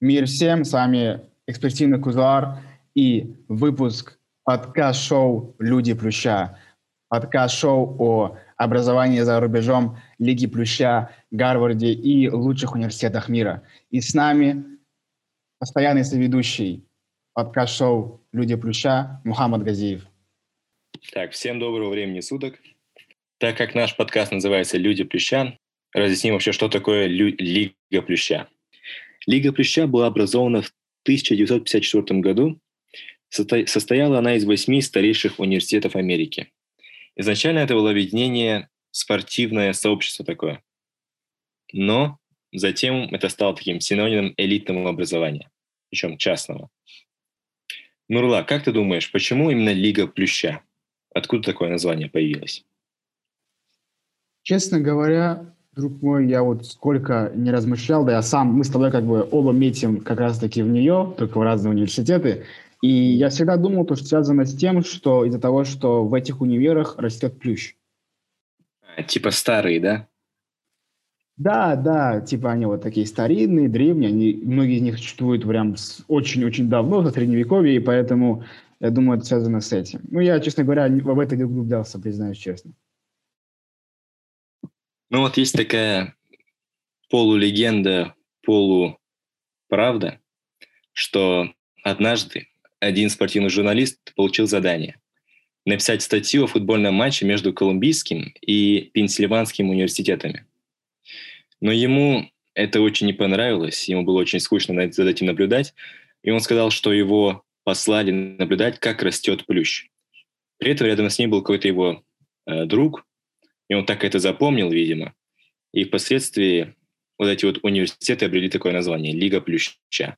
Мир всем, с вами экспертивный Кузуар и выпуск подкаст-шоу «Люди Плюща». Подкаст-шоу о образовании за рубежом, Лиги Плюща, Гарварде и лучших университетах мира. И с нами постоянный соведущий подкаст-шоу «Люди Плюща» Мухаммад Газиев. Так, всем доброго времени суток. Так как наш подкаст называется «Люди Плюща», разъясним вообще, что такое Лига Плюща. Лига Плюща была образована в 1954 году. Состояла она из восьми старейших университетов Америки. Изначально это было объединение спортивное сообщество такое. Но затем это стало таким синонимом элитного образования, причем частного. Нурла, как ты думаешь, почему именно Лига Плюща? Откуда такое название появилось? Честно говоря, друг мой, я вот сколько не размышлял, да я сам, мы с тобой как бы оба метим как раз-таки в нее, только в разные университеты, и я всегда думал, то, что связано с тем, что из-за того, что в этих универах растет плющ. А, типа старые, да? Да, да, типа они вот такие старинные, древние, они, многие из них существуют прям очень-очень давно, со средневековья, и поэтому я думаю, это связано с этим. Ну, я, честно говоря, в это не углублялся, признаюсь честно. Ну вот есть такая полулегенда, полуправда, что однажды один спортивный журналист получил задание написать статью о футбольном матче между Колумбийским и Пенсильванским университетами. Но ему это очень не понравилось, ему было очень скучно за этим наблюдать, и он сказал, что его послали наблюдать, как растет плющ. При этом рядом с ним был какой-то его э, друг, и он так это запомнил, видимо. И впоследствии вот эти вот университеты обрели такое название – Лига Плюща.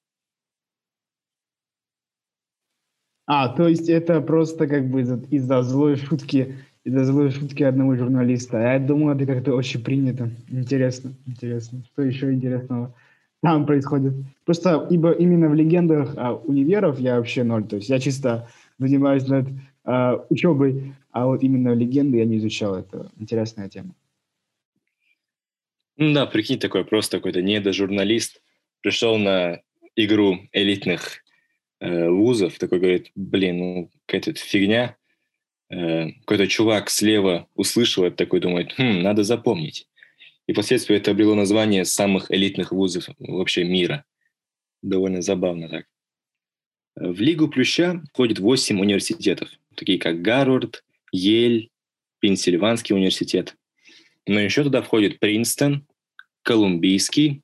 А, то есть это просто как бы из-за, из злой шутки, из-за злой шутки одного журналиста. Я думаю, это как-то очень принято. Интересно, интересно. Что еще интересного там происходит? Просто ибо именно в легендах а, универов я вообще ноль. То есть я чисто занимаюсь над а, учебой а вот именно легенды я не изучал. Это интересная тема. Ну да, прикинь, такой просто какой-то недожурналист пришел на игру элитных э, вузов, такой говорит, блин, ну какая-то фигня. Э, какой-то чувак слева услышал это, такой думает, хм, надо запомнить. И впоследствии это обрело название самых элитных вузов вообще мира. Довольно забавно так. В Лигу Плюща входит 8 университетов, такие как Гарвард, Ель, Пенсильванский университет. Но еще туда входит Принстон, Колумбийский,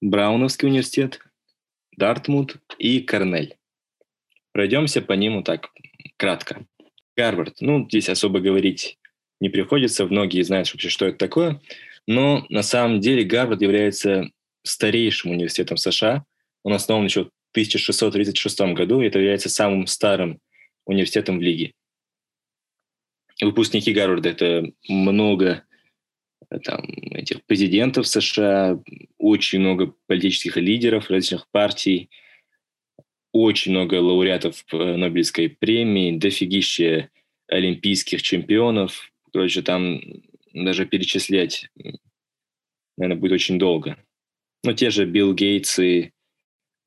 Брауновский университет, Дартмут и Корнель. Пройдемся по ним вот так кратко. Гарвард. Ну, здесь особо говорить не приходится, многие знают вообще, что это такое. Но на самом деле Гарвард является старейшим университетом США. Он основан еще в 1636 году, это является самым старым университетом в Лиге выпускники Гарварда – это много э, там, этих президентов США, очень много политических лидеров различных партий, очень много лауреатов э, Нобелевской премии, дофигища олимпийских чемпионов. Короче, там даже перечислять, наверное, будет очень долго. Но те же Билл Гейтсы,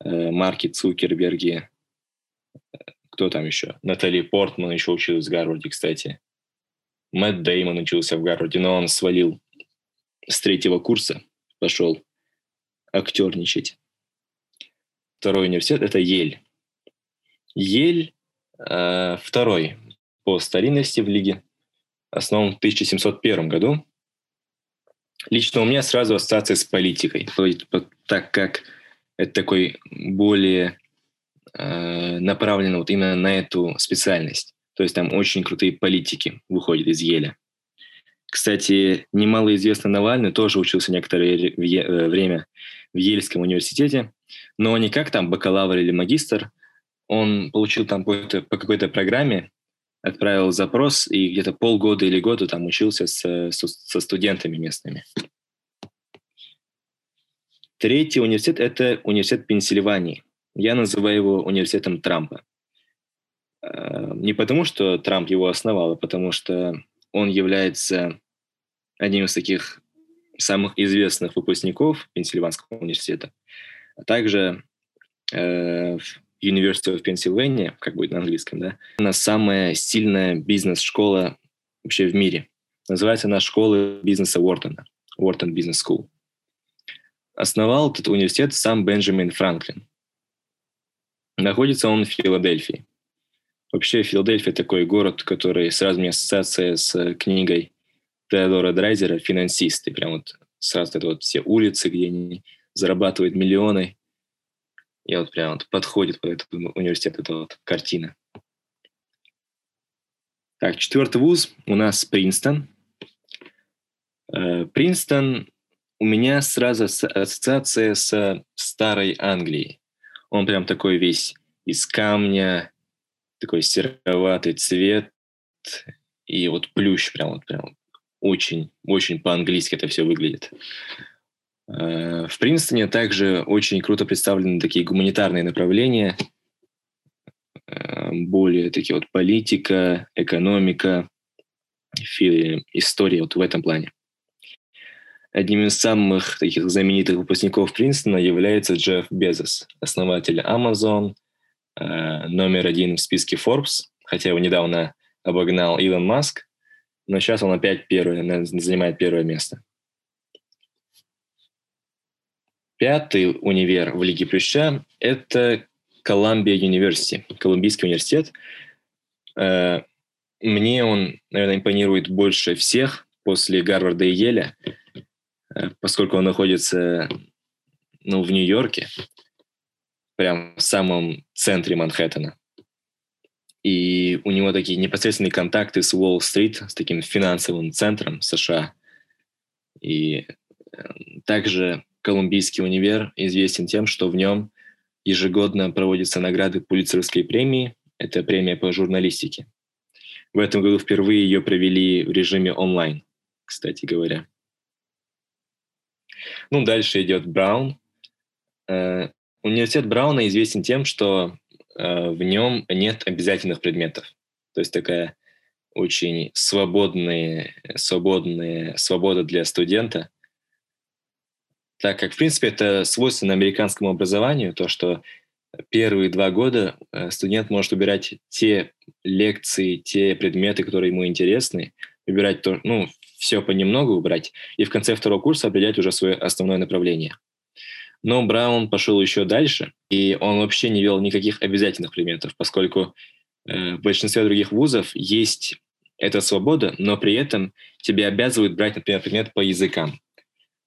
э, Марки Цукерберги, кто там еще? Натали Портман еще училась в Гарварде, кстати. Мэтт Деймон учился в Гарварде, но он свалил с третьего курса, пошел актерничать. Второй университет – это Ель. Ель э, второй по старинности в лиге, основан в 1701 году. Лично у меня сразу ассоциация с политикой, так как это такой более э, направлен вот именно на эту специальность. То есть там очень крутые политики выходят из Еля. Кстати, немало известно Навальный тоже учился некоторое э, время в Ельском университете, но не как там бакалавр или магистр. Он получил там по какой-то программе, отправил запрос и где-то полгода или года там учился с, со студентами местными. Третий университет – это университет Пенсильвании. Я называю его университетом Трампа. Э, не потому, что Трамп его основал, а потому что он является одним из таких самых известных выпускников Пенсильванского университета. А также э, University of Pennsylvania, как будет на английском, да, она самая сильная бизнес-школа вообще в мире. Называется она школа бизнеса Уортона, Уортон Бизнес School. Основал этот университет сам Бенджамин Франклин. Находится он в Филадельфии. Вообще Филадельфия такой город, который сразу мне ассоциация с книгой Теодора Драйзера «Финансисты». Прям вот сразу это вот все улицы, где они зарабатывают миллионы. И вот прям вот подходит под этот университет эта вот картина. Так, четвертый вуз у нас Принстон. Э, Принстон у меня сразу ассоциация с старой Англией. Он прям такой весь из камня, такой сероватый цвет, и вот плющ прям вот прям очень, очень по-английски это все выглядит. Э, в Принстоне также очень круто представлены такие гуманитарные направления, э, более такие вот политика, экономика, история вот в этом плане. Одним из самых таких знаменитых выпускников Принстона является Джефф Безос, основатель Amazon, э, номер один в списке Forbes, хотя его недавно обогнал Илон Маск, но сейчас он опять первый, занимает первое место. Пятый универ в Лиге Плюща – это Колумбия Университи, Колумбийский университет. Э, мне он, наверное, импонирует больше всех после Гарварда и Еля, поскольку он находится ну, в Нью-Йорке, прям в самом центре Манхэттена. И у него такие непосредственные контакты с Уолл-стрит, с таким финансовым центром США. И э, также Колумбийский универ известен тем, что в нем ежегодно проводятся награды Пулицеровской премии. Это премия по журналистике. В этом году впервые ее провели в режиме онлайн, кстати говоря. Ну, дальше идет Браун. Э, университет Брауна известен тем, что э, в нем нет обязательных предметов. То есть такая очень свободная, свободная свобода для студента – так как, в принципе, это свойственно американскому образованию, то, что первые два года э, студент может выбирать те лекции, те предметы, которые ему интересны, выбирать то, ну, все понемногу выбрать, и в конце второго курса определять уже свое основное направление. Но Браун пошел еще дальше, и он вообще не вел никаких обязательных предметов, поскольку э, в большинстве других вузов есть эта свобода, но при этом тебе обязывают брать, например, предмет по языкам.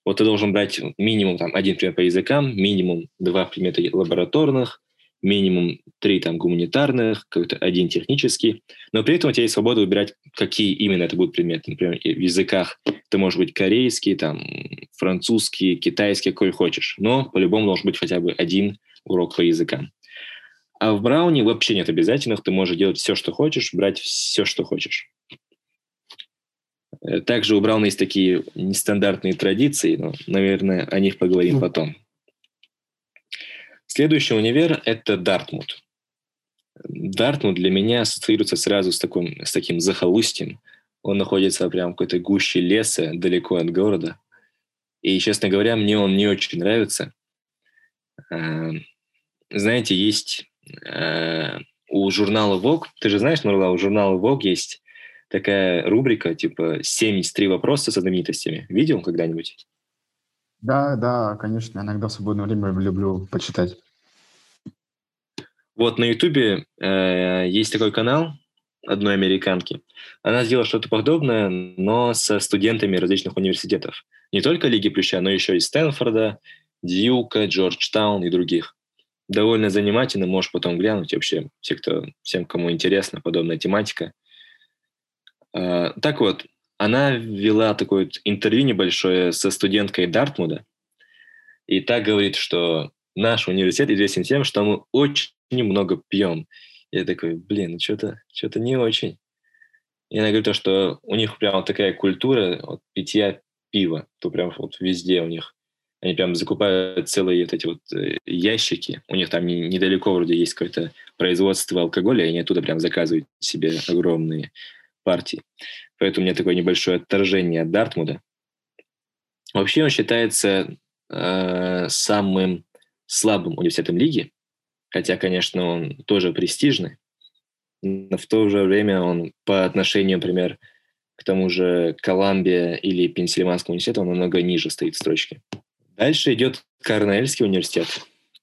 Вот ты должен брать минимум там, один предмет по языкам, минимум два предмета лабораторных, минимум три там гуманитарных, какой-то один технический, но при этом у тебя есть свобода выбирать, какие именно это будут предметы. Например, в языках это может быть корейский, там, французский, китайский, какой хочешь, но по-любому должен быть хотя бы один урок по языкам. А в Брауне вообще нет обязательных, ты можешь делать все, что хочешь, брать все, что хочешь. Э, также у Брауна есть такие нестандартные традиции, но, наверное, о них поговорим ну. потом. Следующий универ – это Дартмут. Дартмут для меня ассоциируется сразу с, таким, с таким захолустьем. Он находится прямо в какой-то гуще леса, далеко от города. И, честно говоря, мне он не очень нравится. Э, знаете, есть э, у журнала Vogue, ты же знаешь, Нурла, у журнала Vogue есть такая рубрика, типа 73 вопроса со знаменитостями. Видел когда-нибудь? Да, да, конечно. Иногда в свободное время люблю почитать. Вот на Ютубе э, есть такой канал одной американки. Она сделала что-то подобное, но со студентами различных университетов. Не только Лиги Плюща, но еще и Стэнфорда, Дьюка, Джорджтаун и других. Довольно занимательно, можешь потом глянуть вообще, все, кто, всем, кому интересна подобная тематика – Э, так вот, она вела такое интервью небольшое со студенткой Дартмуда, и так говорит, что наш университет известен тем, что мы очень много пьем. Я такой, блин, ну что-то что не очень. И она говорит, что у них прям такая культура вот, питья пива, то прям вот везде у них. Они прям закупают целые вот эти вот э, ящики. У них там не, недалеко вроде есть какое-то производство алкоголя, и они оттуда прям заказывают себе огромные партии. Поэтому у меня такое небольшое отторжение от Дартмуда. Вообще он считается э, самым слабым университетом лиги, хотя, конечно, он тоже престижный, но в то же время он по отношению, например, к тому же Колумбия или Пенсильванскому университету, он намного ниже стоит в строчке. Дальше идет Корнельский университет,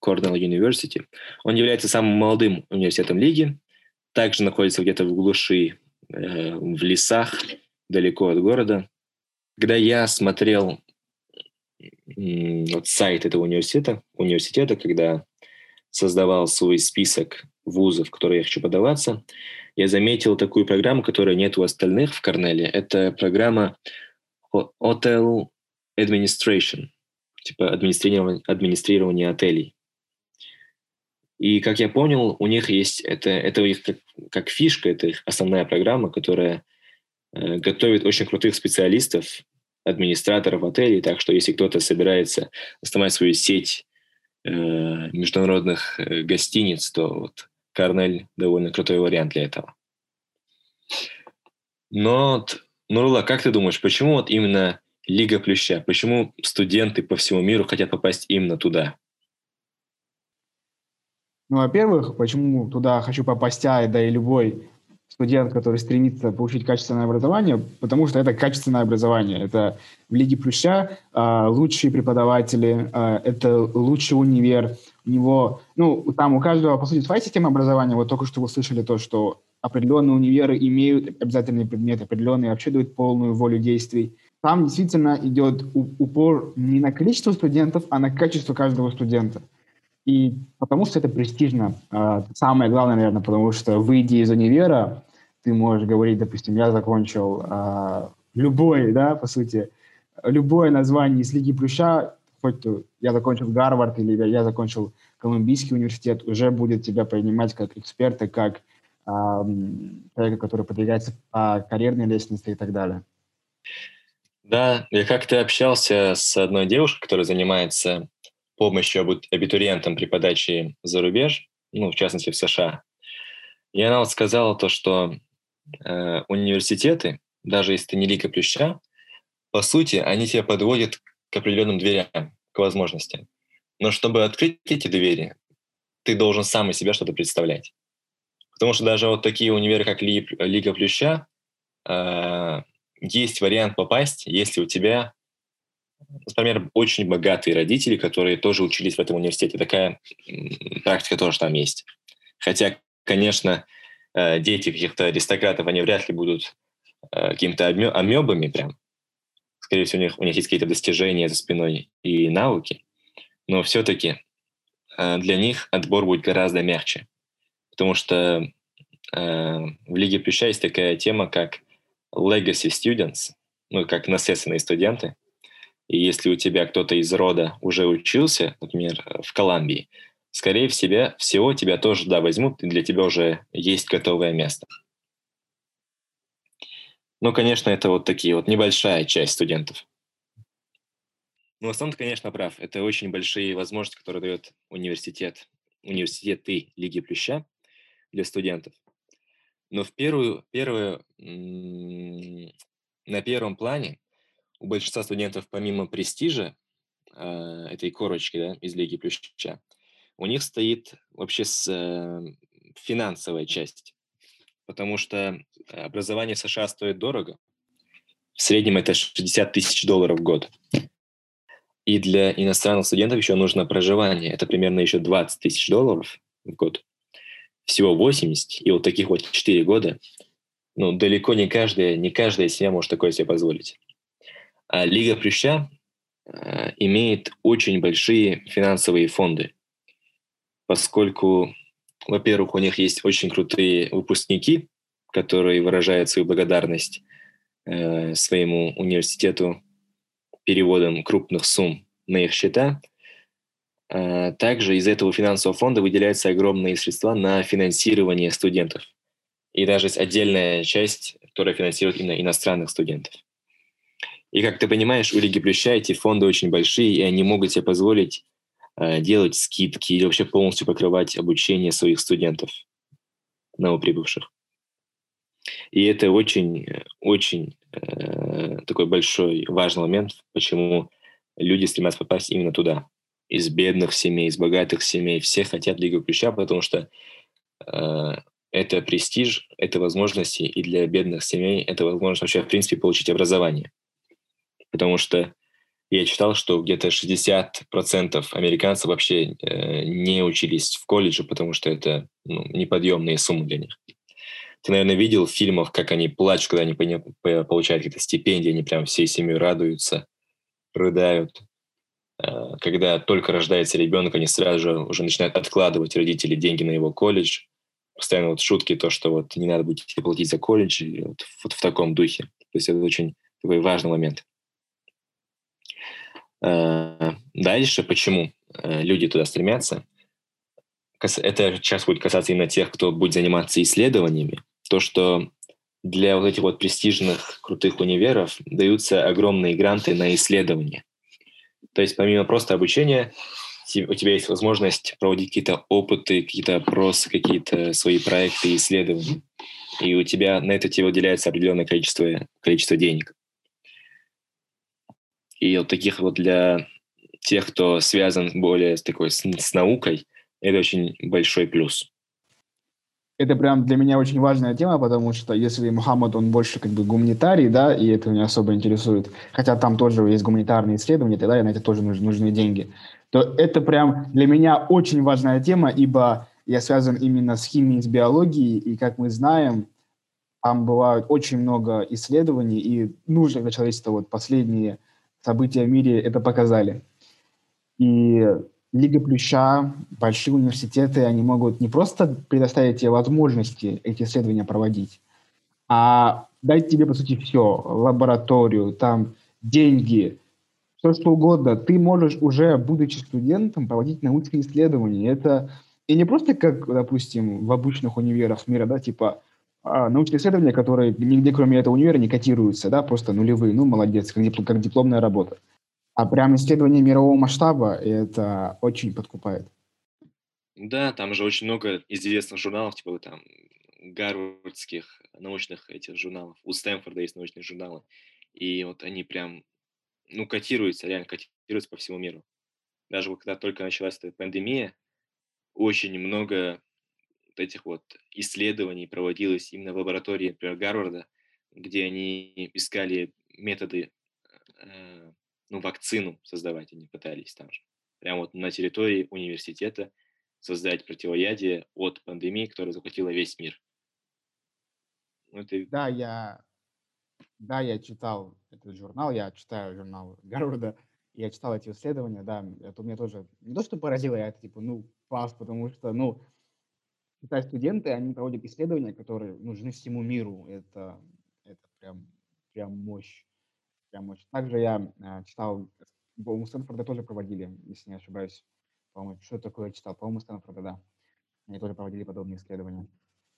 Cornell University. Он является самым молодым университетом лиги, также находится где-то в глуши, э, в лесах, далеко от города. Когда я смотрел вот сайт этого университета, университета, когда создавал свой список вузов, в которые я хочу подаваться, я заметил такую программу, которая нет у остальных в Корнеле. Это программа Hotel Administration, типа администрирование, администрирование отелей. И, как я понял, у них есть, это, это у них как, как фишка, это их основная программа, которая э, готовит очень крутых специалистов, администраторов отелей, так что если кто-то собирается основать свою сеть э, международных э, гостиниц, то вот Корнель довольно крутой вариант для этого. Но, Нурула, как ты думаешь, почему вот именно Лига Плюща? Почему студенты по всему миру хотят попасть именно туда? Ну, во-первых, почему туда хочу попасть я, да и любой студент, который стремится получить качественное образование, потому что это качественное образование. Это в Лиге Плюща э, лучшие преподаватели, э, это лучший универ. У него, ну, там у каждого, по сути, своя система образования. Вот только что вы слышали то, что определенные универы имеют обязательные предметы, определенные вообще дают полную волю действий. Там действительно идет упор не на количество студентов, а на качество каждого студента. И потому что это престижно. А, самое главное, наверное, потому что выйдя из универа, ты можешь говорить, допустим, я закончил а, любой, да, по сути, любое название из Лиги Плюща, хоть я закончил Гарвард или я закончил Колумбийский университет, уже будет тебя принимать как эксперта, как человека, который продвигается по карьерной лестнице и так далее. Да, я как-то общался с одной девушкой, которая занимается помощью абитуриентам при подаче за рубеж, ну, в частности, в США. И она вот сказала то, что э, университеты, даже если ты не лика плюща, по сути, они тебя подводят к определенным дверям, к возможностям. Но чтобы открыть эти двери, ты должен сам из себя что-то представлять. Потому что даже вот такие универы, как Лига Плюща, э, есть вариант попасть, если у тебя, например, очень богатые родители, которые тоже учились в этом университете. Такая практика тоже там есть. Хотя, конечно, э, дети каких-то аристократов, они вряд ли будут э, какими-то амебами прям. Скорее всего, у них, у них есть какие-то достижения за спиной и навыки. Но все-таки э, для них отбор будет гораздо мягче потому что в Лиге Плюща есть такая тема, как legacy students, ну, как наследственные студенты. И если у тебя кто-то из рода уже учился, например, в Колумбии, скорее всего, всего тебя тоже да, возьмут, и для тебя уже есть готовое место. Ну, конечно, это вот такие вот небольшая часть студентов. Ну, в основном ты, конечно, прав. Это очень большие возможности, которые дает университет, университеты Лиги Плюща для студентов. Но в первую, первую, на первом плане у большинства студентов помимо престижа э, этой корочки да, из Лиги Плюща, у них стоит вообще с, э, финансовая часть. Потому что образование в США стоит дорого. В среднем это 60 тысяч долларов в год. И для иностранных студентов еще нужно проживание. Это примерно еще 20 тысяч долларов в год всего 80, и вот таких вот 4 года, ну, далеко не каждая, не каждая семья может такое себе позволить. А Лига Плюща э, имеет очень большие финансовые фонды, поскольку, во-первых, у них есть очень крутые выпускники, которые выражают свою благодарность э, своему университету переводом крупных сумм на их счета – Э, также из этого финансового фонда выделяются огромные средства на финансирование студентов. И даже есть отдельная часть, которая финансирует именно иностранных студентов. И как ты понимаешь, у Лиги Плюща эти фонды очень большие, и они могут себе позволить э, делать скидки или вообще полностью покрывать обучение своих студентов, новоприбывших. И это очень, очень э, такой большой важный момент, почему люди стремятся попасть именно туда из бедных семей, из богатых семей. Все хотят Лигу Ключа, потому что э, это престиж, это возможности, и для бедных семей это возможность вообще, в принципе, получить образование. Потому что я читал, что где-то 60% американцев вообще э, не учились в колледже, потому что это ну, неподъемные суммы для них. Ты, наверное, видел в фильмах, как они плачут, когда они получают какие-то стипендии, они прям всей семьей радуются, рыдают. Э, когда только рождается ребенок, они сразу же уже начинают откладывать родители деньги на его колледж. Постоянно вот шутки, то, что вот не надо будет платить за колледж, вот, вот в таком духе. То есть это очень такой важный момент. Э, дальше, почему э, люди туда стремятся? Это сейчас будет касаться именно тех, кто будет заниматься исследованиями. То, что для вот этих вот престижных, крутых универов даются огромные гранты на исследования. То есть помимо просто обучения, у тебя есть возможность проводить какие-то опыты, какие-то опросы, какие-то свои проекты, исследования. И у тебя на это тебе выделяется определенное количество, количество денег. И вот таких вот для тех, кто связан более с такой с, с наукой, это очень большой плюс. Это прям для меня очень важная тема, потому что если Мухаммад, он больше как бы гуманитарий, да, и это меня особо интересует, хотя там тоже есть гуманитарные исследования, тогда на это тоже нужны, нужны деньги, то это прям для меня очень важная тема, ибо я связан именно с химией, с биологией, и как мы знаем, там бывают очень много исследований, и нужно для человечества вот последние события в мире это показали. И Лига Плюща, большие университеты, они могут не просто предоставить тебе возможности эти исследования проводить, а дать тебе, по сути, все, лабораторию, там, деньги, все что угодно. Ты можешь уже, будучи студентом, проводить научные исследования. Это и не просто как, допустим, в обычных универах мира, да, типа а, научные исследования, которые нигде, кроме этого универа, не котируются, да, просто нулевые, ну, молодец, как, диплом, как дипломная работа. А прям исследование мирового масштаба, это очень подкупает. Да, там же очень много известных журналов, типа там гарвардских научных этих журналов. У Стэнфорда есть научные журналы. И вот они прям, ну, котируются, реально котируются по всему миру. Даже когда только началась эта пандемия, очень много вот этих вот исследований проводилось именно в лаборатории, например, Гарварда, где они искали методы, э, ну, вакцину создавать они пытались там же. Прямо вот на территории университета создать противоядие от пандемии, которая захватила весь мир. Ну, это... Да, я, да, я читал этот журнал, я читаю журнал Гарварда, я читал эти исследования, да, это меня тоже не то, что поразило, я это типа, ну, пас, потому что, ну, Китай студенты, они проводят исследования, которые нужны всему миру. Это, это прям, прям мощь. Прям мощь. Также я э, читал, по-моему, Стэнфорда тоже проводили, если не ошибаюсь. По-моему, что такое читал? По-моему, Стэнфорда, да. Они тоже проводили подобные исследования.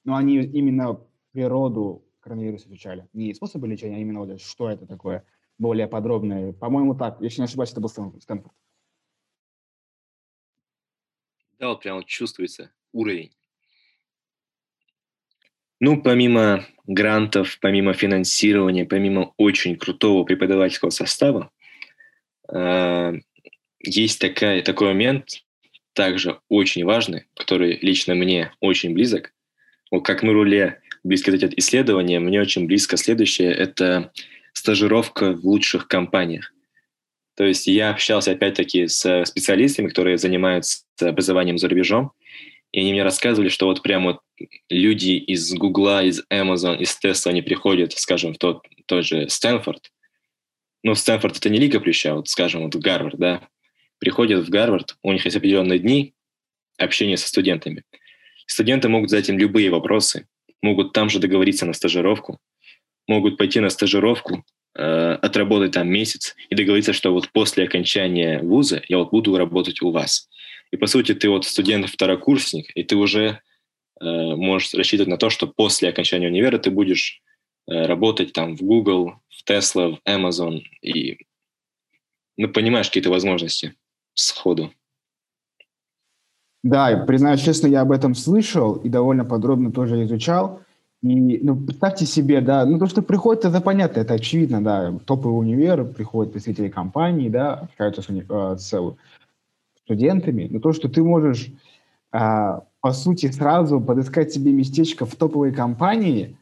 Но они именно природу коронавируса изучали. Не способы лечения, а именно вот что это такое, более подробное. По-моему, так. Если не ошибаюсь, это был Стэнфорд. Да, вот прям чувствуется уровень ну, помимо грантов, помимо финансирования, помимо очень крутого преподавательского состава, э, есть такая, такой момент, также очень важный, который лично мне очень близок. Вот как Нуруле близко эти исследования, мне очень близко следующее – это стажировка в лучших компаниях. То есть я общался опять-таки с специалистами, которые занимаются образованием за рубежом, и они мне рассказывали, что вот прям вот люди из Гугла, из Amazon, из Tesla, они приходят, скажем, в тот, тот же Стэнфорд. Ну, Стэнфорд — это не Лига Плюща, вот, скажем, вот Гарвард, да. Приходят в Гарвард, у них есть определенные дни общения со студентами. Студенты могут задать им любые вопросы, могут там же договориться на стажировку, могут пойти на стажировку, э, отработать там месяц и договориться, что вот после окончания вуза я вот буду работать у вас. И, по сути, ты вот студент-второкурсник, и ты уже э, можешь рассчитывать на то, что после окончания универа ты будешь э, работать там в Google, в Tesla, в Amazon, и ну, понимаешь какие-то возможности сходу. Да, признаюсь честно, я об этом слышал и довольно подробно тоже изучал. И, ну, представьте себе, да, ну, то, что приходит, это понятно, это очевидно, да, топовый универ, приходят представители компании, да, общаются с, уни- э, с студентами, но то, что ты можешь, а, по сути, сразу подыскать себе местечко в топовой компании,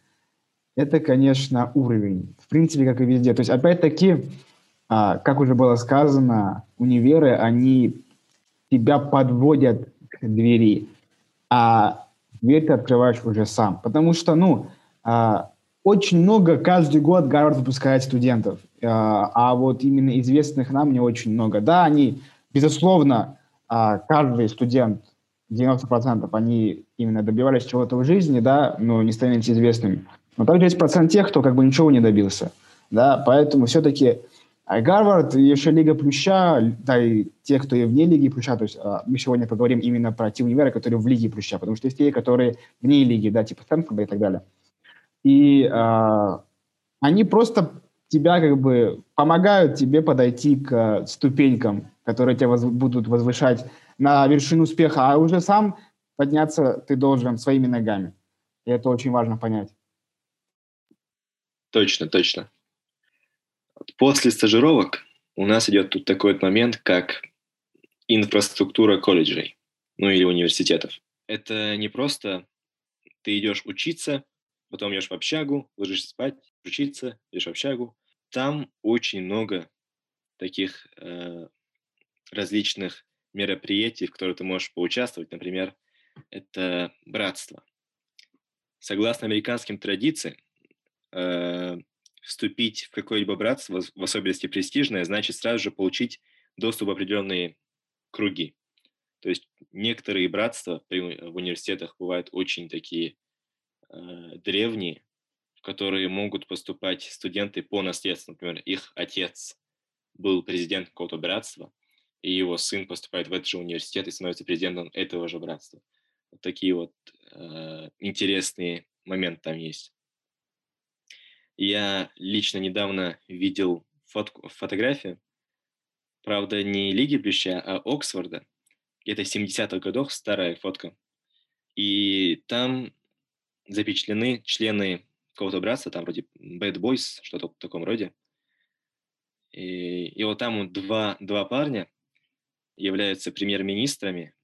это, конечно, уровень. В принципе, как и везде. То есть, опять-таки, а, как уже было сказано, универы, они тебя подводят к двери, а дверь ты открываешь уже сам. Потому что, ну, а, очень много каждый год Гарвард выпускает студентов, а, вот именно известных нам не очень много. Да, они, безусловно, а, каждый студент, 90% они именно добивались чего-то в жизни, да, но не становились известными. Но также есть процент тех, кто как бы ничего не добился, да, поэтому все-таки Гарвард, еще Лига Плюща, да и те, кто и вне Лиги Плюща, то есть мы сегодня поговорим именно про те универы, которые в Лиге Плюща, потому что есть те, которые вне Лиги, да, типа Стэнфорда и так далее. И э, они просто тебя как бы помогают тебе подойти к ступенькам, которые тебя воз, будут возвышать на вершину успеха, а уже сам подняться ты должен своими ногами. И это очень важно понять. Точно, точно. После стажировок у нас идет тут такой вот момент, как инфраструктура колледжей, ну или университетов. Это не просто ты идешь учиться, потом идешь в общагу, ложишься спать, учиться, идешь в общагу. Там очень много таких э, различных мероприятий, в которых ты можешь поучаствовать. Например, это братство. Согласно американским традициям, э, вступить в какое-либо братство, в особенности престижное, значит сразу же получить доступ в определенные круги. То есть некоторые братства при, в университетах бывают очень такие э, древние, которые могут поступать студенты по наследству. Например, их отец был президентом какого-то братства, и его сын поступает в этот же университет и становится президентом этого же братства. Вот такие вот э, интересные моменты там есть. Я лично недавно видел фотку, фотографию, правда, не Лиги Плюща, а Оксфорда, где-то 70-х годов, старая фотка. И там запечатлены члены какого-то братства, там вроде Bad Boys, что-то в таком роде. И, и вот там два, два парня являются премьер-министрами,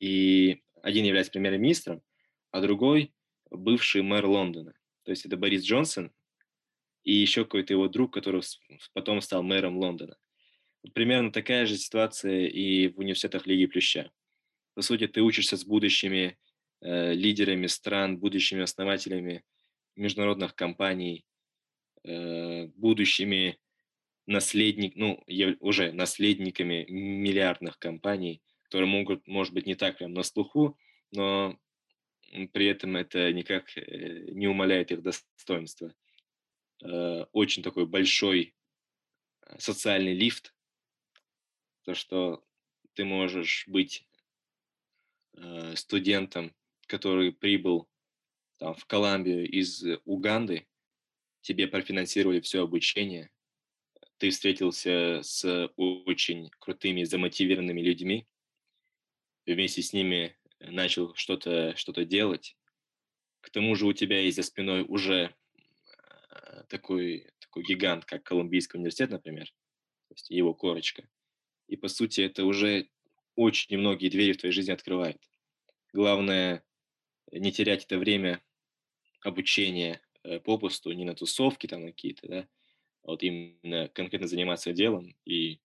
и один является премьер-министром, а другой бывший мэр Лондона. То есть это Борис Джонсон и еще какой-то его друг, который потом стал мэром Лондона. Примерно такая же ситуация и в университетах Лиги Плюща. По сути, ты учишься с будущими э, лидерами стран, будущими основателями международных компаний, э, будущими наследник, ну, уже наследниками миллиардных компаний, которые могут, может быть, не так прям на слуху, но при этом это никак э, не умаляет их достоинства. Э, очень такой большой социальный лифт, то, что ты можешь быть студентом, который прибыл там, в Колумбию из Уганды, тебе профинансировали все обучение, ты встретился с очень крутыми, замотивированными людьми, вместе с ними начал что-то что делать. К тому же у тебя есть за спиной уже э, такой, такой гигант, как Колумбийский университет, например, то есть его корочка. И, по сути, это уже очень многие двери в твоей жизни открывает. Главное не терять это время обучения э, попусту, не на тусовки там какие-то, да, а вот именно конкретно заниматься делом. И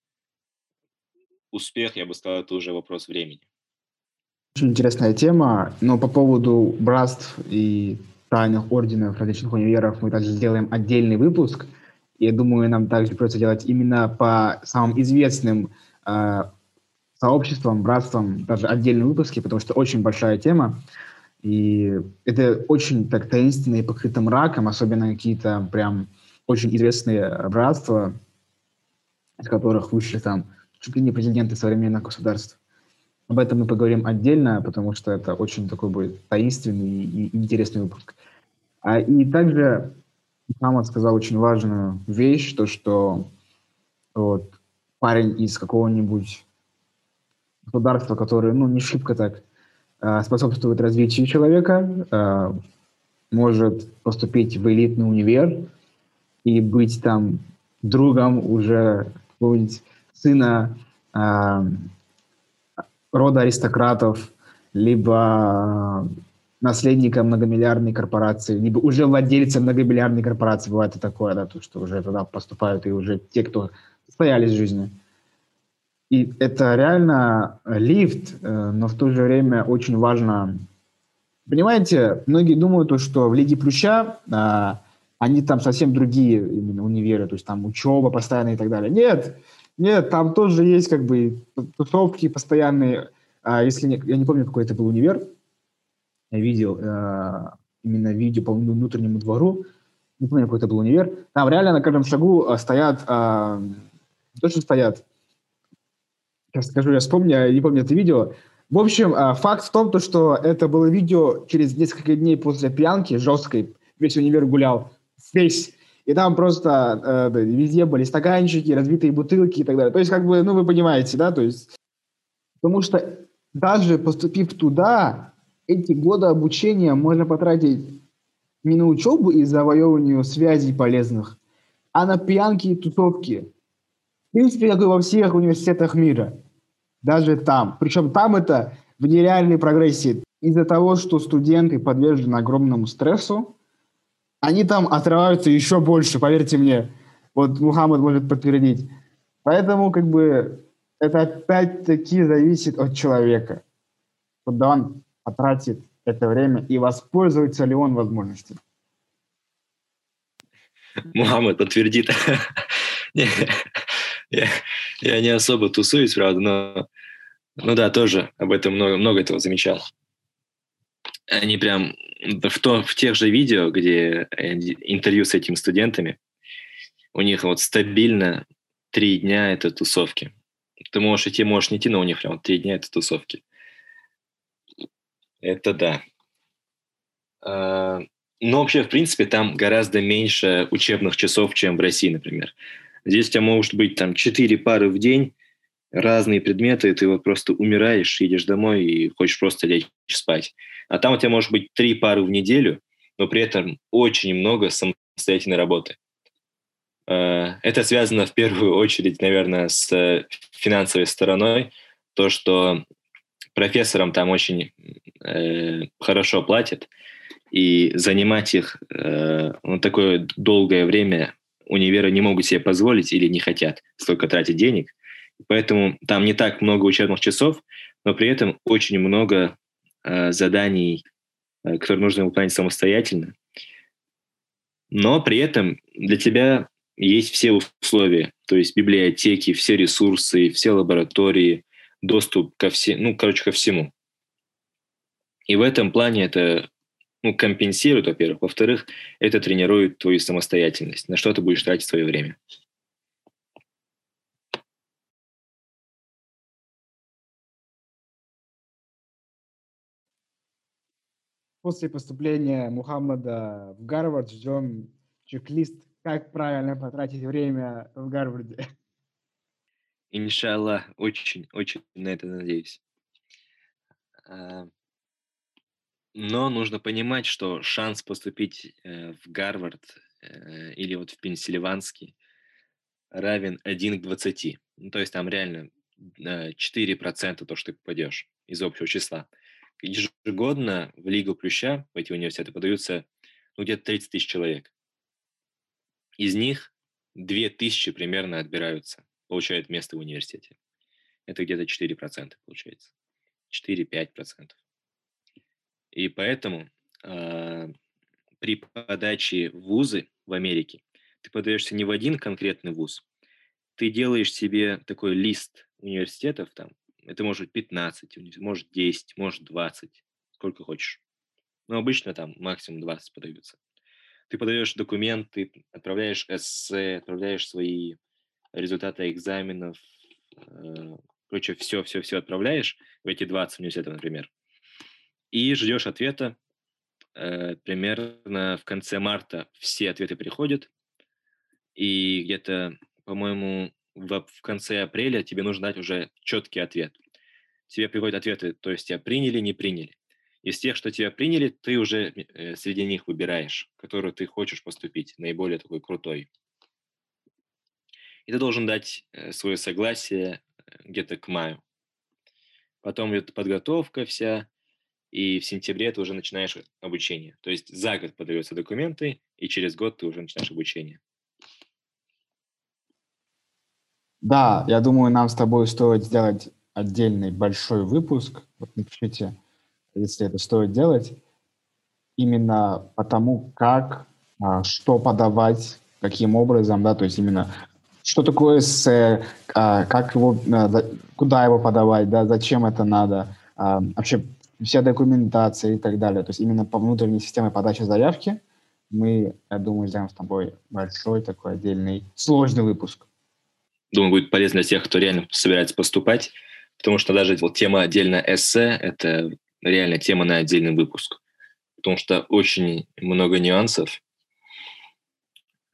успех, я бы сказал, это уже вопрос времени. Очень интересная тема, но по поводу братств и тайных орденов различных универов мы также сделаем отдельный выпуск. Я думаю, нам также придется делать именно по самым известным э, сообществам, братствам, даже отдельные выпуски, потому что очень большая тема. И это очень так таинственно и покрыто мраком, особенно какие-то прям очень известные братства, из которых вышли там чуть ли не президенты современных государств. Об этом мы поговорим отдельно, потому что это очень такой будет таинственный и интересный выпуск. А, и также Мама сказал очень важную вещь, то что вот, парень из какого-нибудь государства, которое ну, не шибко так способствует развитию человека, э, может поступить в элитный универ и быть там другом уже какого-нибудь сына э, рода аристократов, либо наследника многомиллиардной корпорации, либо уже владельца многомиллиардной корпорации. Бывает и такое, да, то, что уже туда поступают и уже те, кто состоялись в жизни. И это реально лифт, э, но в то же время очень важно. Понимаете, многие думают, что в Лиге Плюща а, они там совсем другие именно универы, то есть там учеба постоянная и так далее. Нет, нет, там тоже есть как бы тусовки постоянные. А если не, я не помню, какой это был универ, я видел э, именно видео по внутреннему двору, не помню, какой это был универ, там реально на каждом шагу э, стоят, э, точно стоят, сейчас скажу, я вспомню, я не помню это видео, в общем, э, факт в том, то, что это было видео через несколько дней после пьянки жесткой, весь универ гулял, весь, и там просто э, везде были стаканчики, разбитые бутылки и так далее. То есть, как бы, ну, вы понимаете, да, то есть, потому что даже поступив туда, эти годы обучения можно потратить не на учебу и завоевывание связей полезных, а на пьянки и тусовки. В принципе, как и во всех университетах мира. Даже там. Причем там это в нереальной прогрессии. Из-за того, что студенты подвержены огромному стрессу, они там отрываются еще больше, поверьте мне. Вот Мухаммад может подтвердить. Поэтому как бы это опять-таки зависит от человека. Куда он потратит это время и воспользуется ли он возможностью. Мухаммад подтвердит. я, не особо тусуюсь, правда, но ну да, тоже об этом много, много этого замечал. Они прям в, то, в тех же видео, где интервью с этими студентами, у них вот стабильно три дня это тусовки. Ты можешь идти, можешь не идти, но у них прям три дня это тусовки. Это да. А, но вообще, в принципе, там гораздо меньше учебных часов, чем в России, например. Здесь у тебя может быть там четыре пары в день, разные предметы, и ты вот просто умираешь, едешь домой и хочешь просто лечь спать. А там у тебя может быть три пары в неделю, но при этом очень много самостоятельной работы. А, это связано в первую очередь, наверное, с финансовой стороной. То, что профессорам там очень э, хорошо платят, и занимать их э, ну, такое долгое время универы не могут себе позволить или не хотят столько тратить денег. Поэтому там не так много учебных часов, но при этом очень много э, заданий, э, которые нужно выполнять самостоятельно. Но при этом для тебя есть все условия, то есть библиотеки, все ресурсы, все лаборатории, доступ ко всему, ну, короче, ко всему. И в этом плане это ну, компенсирует, во-первых. Во-вторых, это тренирует твою самостоятельность. На что ты будешь тратить свое время. После поступления Мухаммада в Гарвард ждем чек-лист, как правильно потратить время в Гарварде. Иншаллах, очень, очень на это надеюсь. Но нужно понимать, что шанс поступить э, в Гарвард э, или вот в Пенсильванский равен 1 к 20. Ну, то есть там реально 4% э, то, что ты попадешь из общего числа. Ежегодно в Лигу Плюща, в эти университеты, подаются ну, где-то 30 тысяч человек. Из них 2 тысячи примерно отбираются получает место в университете. Это где-то 4% получается. 4-5%. И поэтому э, при подаче в вузы в Америке ты подаешься не в один конкретный вуз, ты делаешь себе такой лист университетов, там, это может быть 15, может 10, может 20, сколько хочешь. Но обычно там максимум 20 подаются. Ты подаешь документы, отправляешь эссе, отправляешь свои результаты экзаменов, э, короче, все-все-все отправляешь в эти 20 университетов, например, и ждешь ответа. Э, примерно в конце марта все ответы приходят, и где-то, по-моему, в, в конце апреля тебе нужно дать уже четкий ответ. Тебе приходят ответы, то есть тебя приняли, не приняли. Из тех, что тебя приняли, ты уже э, среди них выбираешь, который ты хочешь поступить, наиболее такой крутой и ты должен дать э, свое согласие где-то к маю. потом идет подготовка вся, и в сентябре ты уже начинаешь обучение. То есть за год подаются документы, и через год ты уже начинаешь обучение. Да, я думаю, нам с тобой стоит сделать отдельный большой выпуск. Вот напишите, если это стоит делать, именно потому, как, а, что подавать, каким образом, да, то есть именно что такое эссе, а, как его, а, куда его подавать, да, зачем это надо, вообще вся документация и так далее. То есть именно по внутренней системе подачи заявки мы, я думаю, сделаем с тобой большой такой отдельный сложный выпуск. Думаю, будет полезно для тех, кто реально собирается поступать, потому что даже вот тема отдельно эссе – это реально тема на отдельный выпуск, потому что очень много нюансов,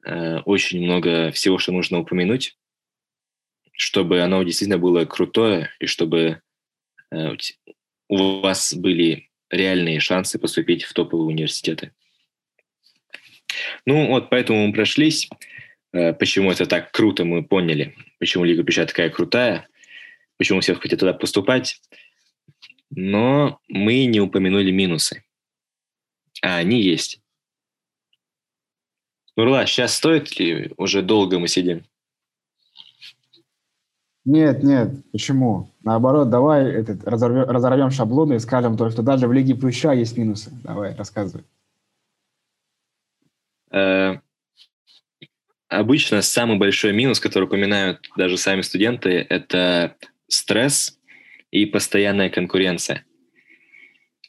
э, очень много всего, что нужно упомянуть, чтобы оно действительно было крутое и чтобы э, у вас были реальные шансы поступить в топовые университеты. Ну вот, поэтому мы прошлись. Э, почему это так круто, мы поняли. Почему Лига Плюща такая крутая. Почему все хотят туда поступать. Но мы не упомянули минусы. А они есть. Нурла, сейчас стоит ли? Уже долго мы сидим. Нет, нет, почему? Наоборот, давай этот, разорвем, разорвем шаблоны и скажем то, что даже в Лиге Плюща есть минусы. Давай, рассказывай. Э, обычно самый большой минус, который упоминают даже сами студенты, это стресс и постоянная конкуренция.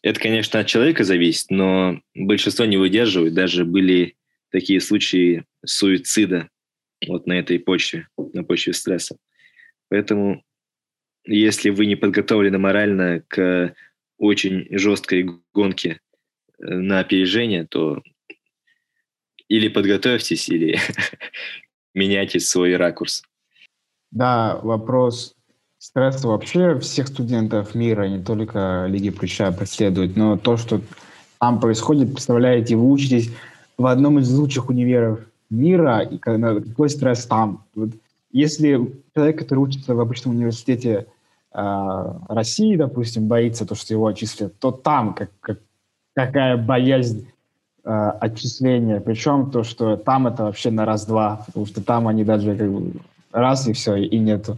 Это, конечно, от человека зависит, но большинство не выдерживают. Даже были такие случаи суицида вот на этой почве, на почве стресса. Поэтому, если вы не подготовлены морально к очень жесткой гонке э, на опережение, то или подготовьтесь, или меняйте свой ракурс. Да, вопрос стресса вообще всех студентов мира, не только Лиги Плюща преследует, но то, что там происходит, представляете, вы учитесь в одном из лучших универов мира, и какой стресс там. Вот если человек, который учится в обычном университете э, России, допустим, боится то, что его отчислят, то там как, как, какая боязнь э, отчисления. Причем то, что там это вообще на раз-два, потому что там они даже как бы раз и все, и нету.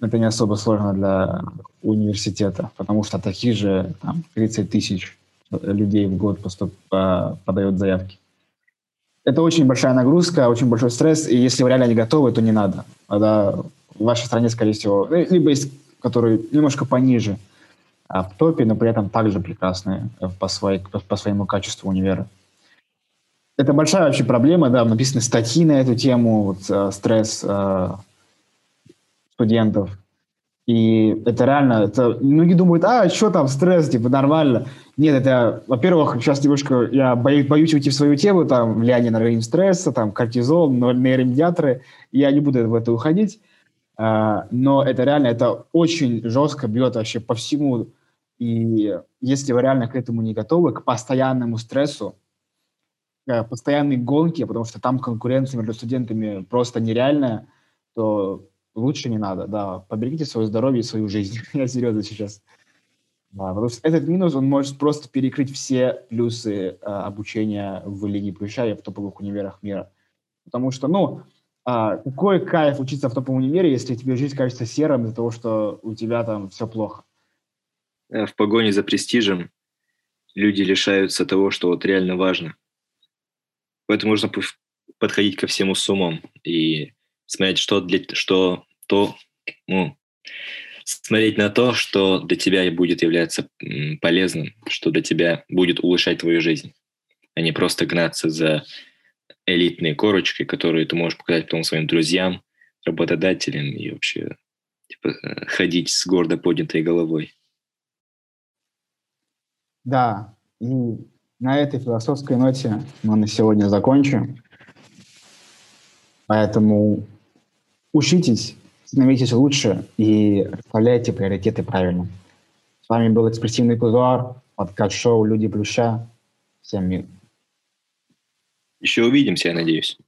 Это не особо сложно для университета, потому что таких же там, 30 тысяч людей в год поступ, подают заявки это очень большая нагрузка, очень большой стресс, и если вы реально не готовы, то не надо. Тогда в вашей стране, скорее всего, ну, либо есть, которые немножко пониже а в топе, но при этом также прекрасные по, своей, по своему качеству универа. Это большая вообще проблема, да, написаны статьи на эту тему, вот, э, стресс э, студентов. И это реально, это, многие думают, а, что там, стресс, типа, нормально. Нет, это, во-первых, сейчас немножко я боюсь, боюсь уйти в свою тему, там, влияние на уровень стресса, там, кортизол, нейромедиаторы, я не буду в это уходить, а, но это реально, это очень жестко бьет вообще по всему, и если вы реально к этому не готовы, к постоянному стрессу, к постоянной гонке, потому что там конкуренция между студентами просто нереальная, то лучше не надо, да. Поберегите свое здоровье и свою жизнь. Я серьезно сейчас. Да, потому что этот минус, он может просто перекрыть все плюсы э, обучения в Лиге Плюща и в топовых универах мира. Потому что, ну, э, какой кайф учиться в топовом универе, если тебе жизнь кажется серым из-за того, что у тебя там все плохо? Э, в погоне за престижем люди лишаются того, что вот реально важно. Поэтому нужно подходить ко всему с умом и смотреть, что, для, что то, ну, смотреть на то, что для тебя будет являться полезным, что для тебя будет улучшать твою жизнь, а не просто гнаться за элитной корочкой, которую ты можешь показать потом своим друзьям, работодателям и вообще типа, э, ходить с гордо поднятой головой. Да, и на этой философской ноте мы на сегодня закончим. Поэтому учитесь, становитесь лучше и расставляйте приоритеты правильно. С вами был экспрессивный Кузуар, подкаст-шоу «Люди Плюща». Всем мир. Еще увидимся, я надеюсь.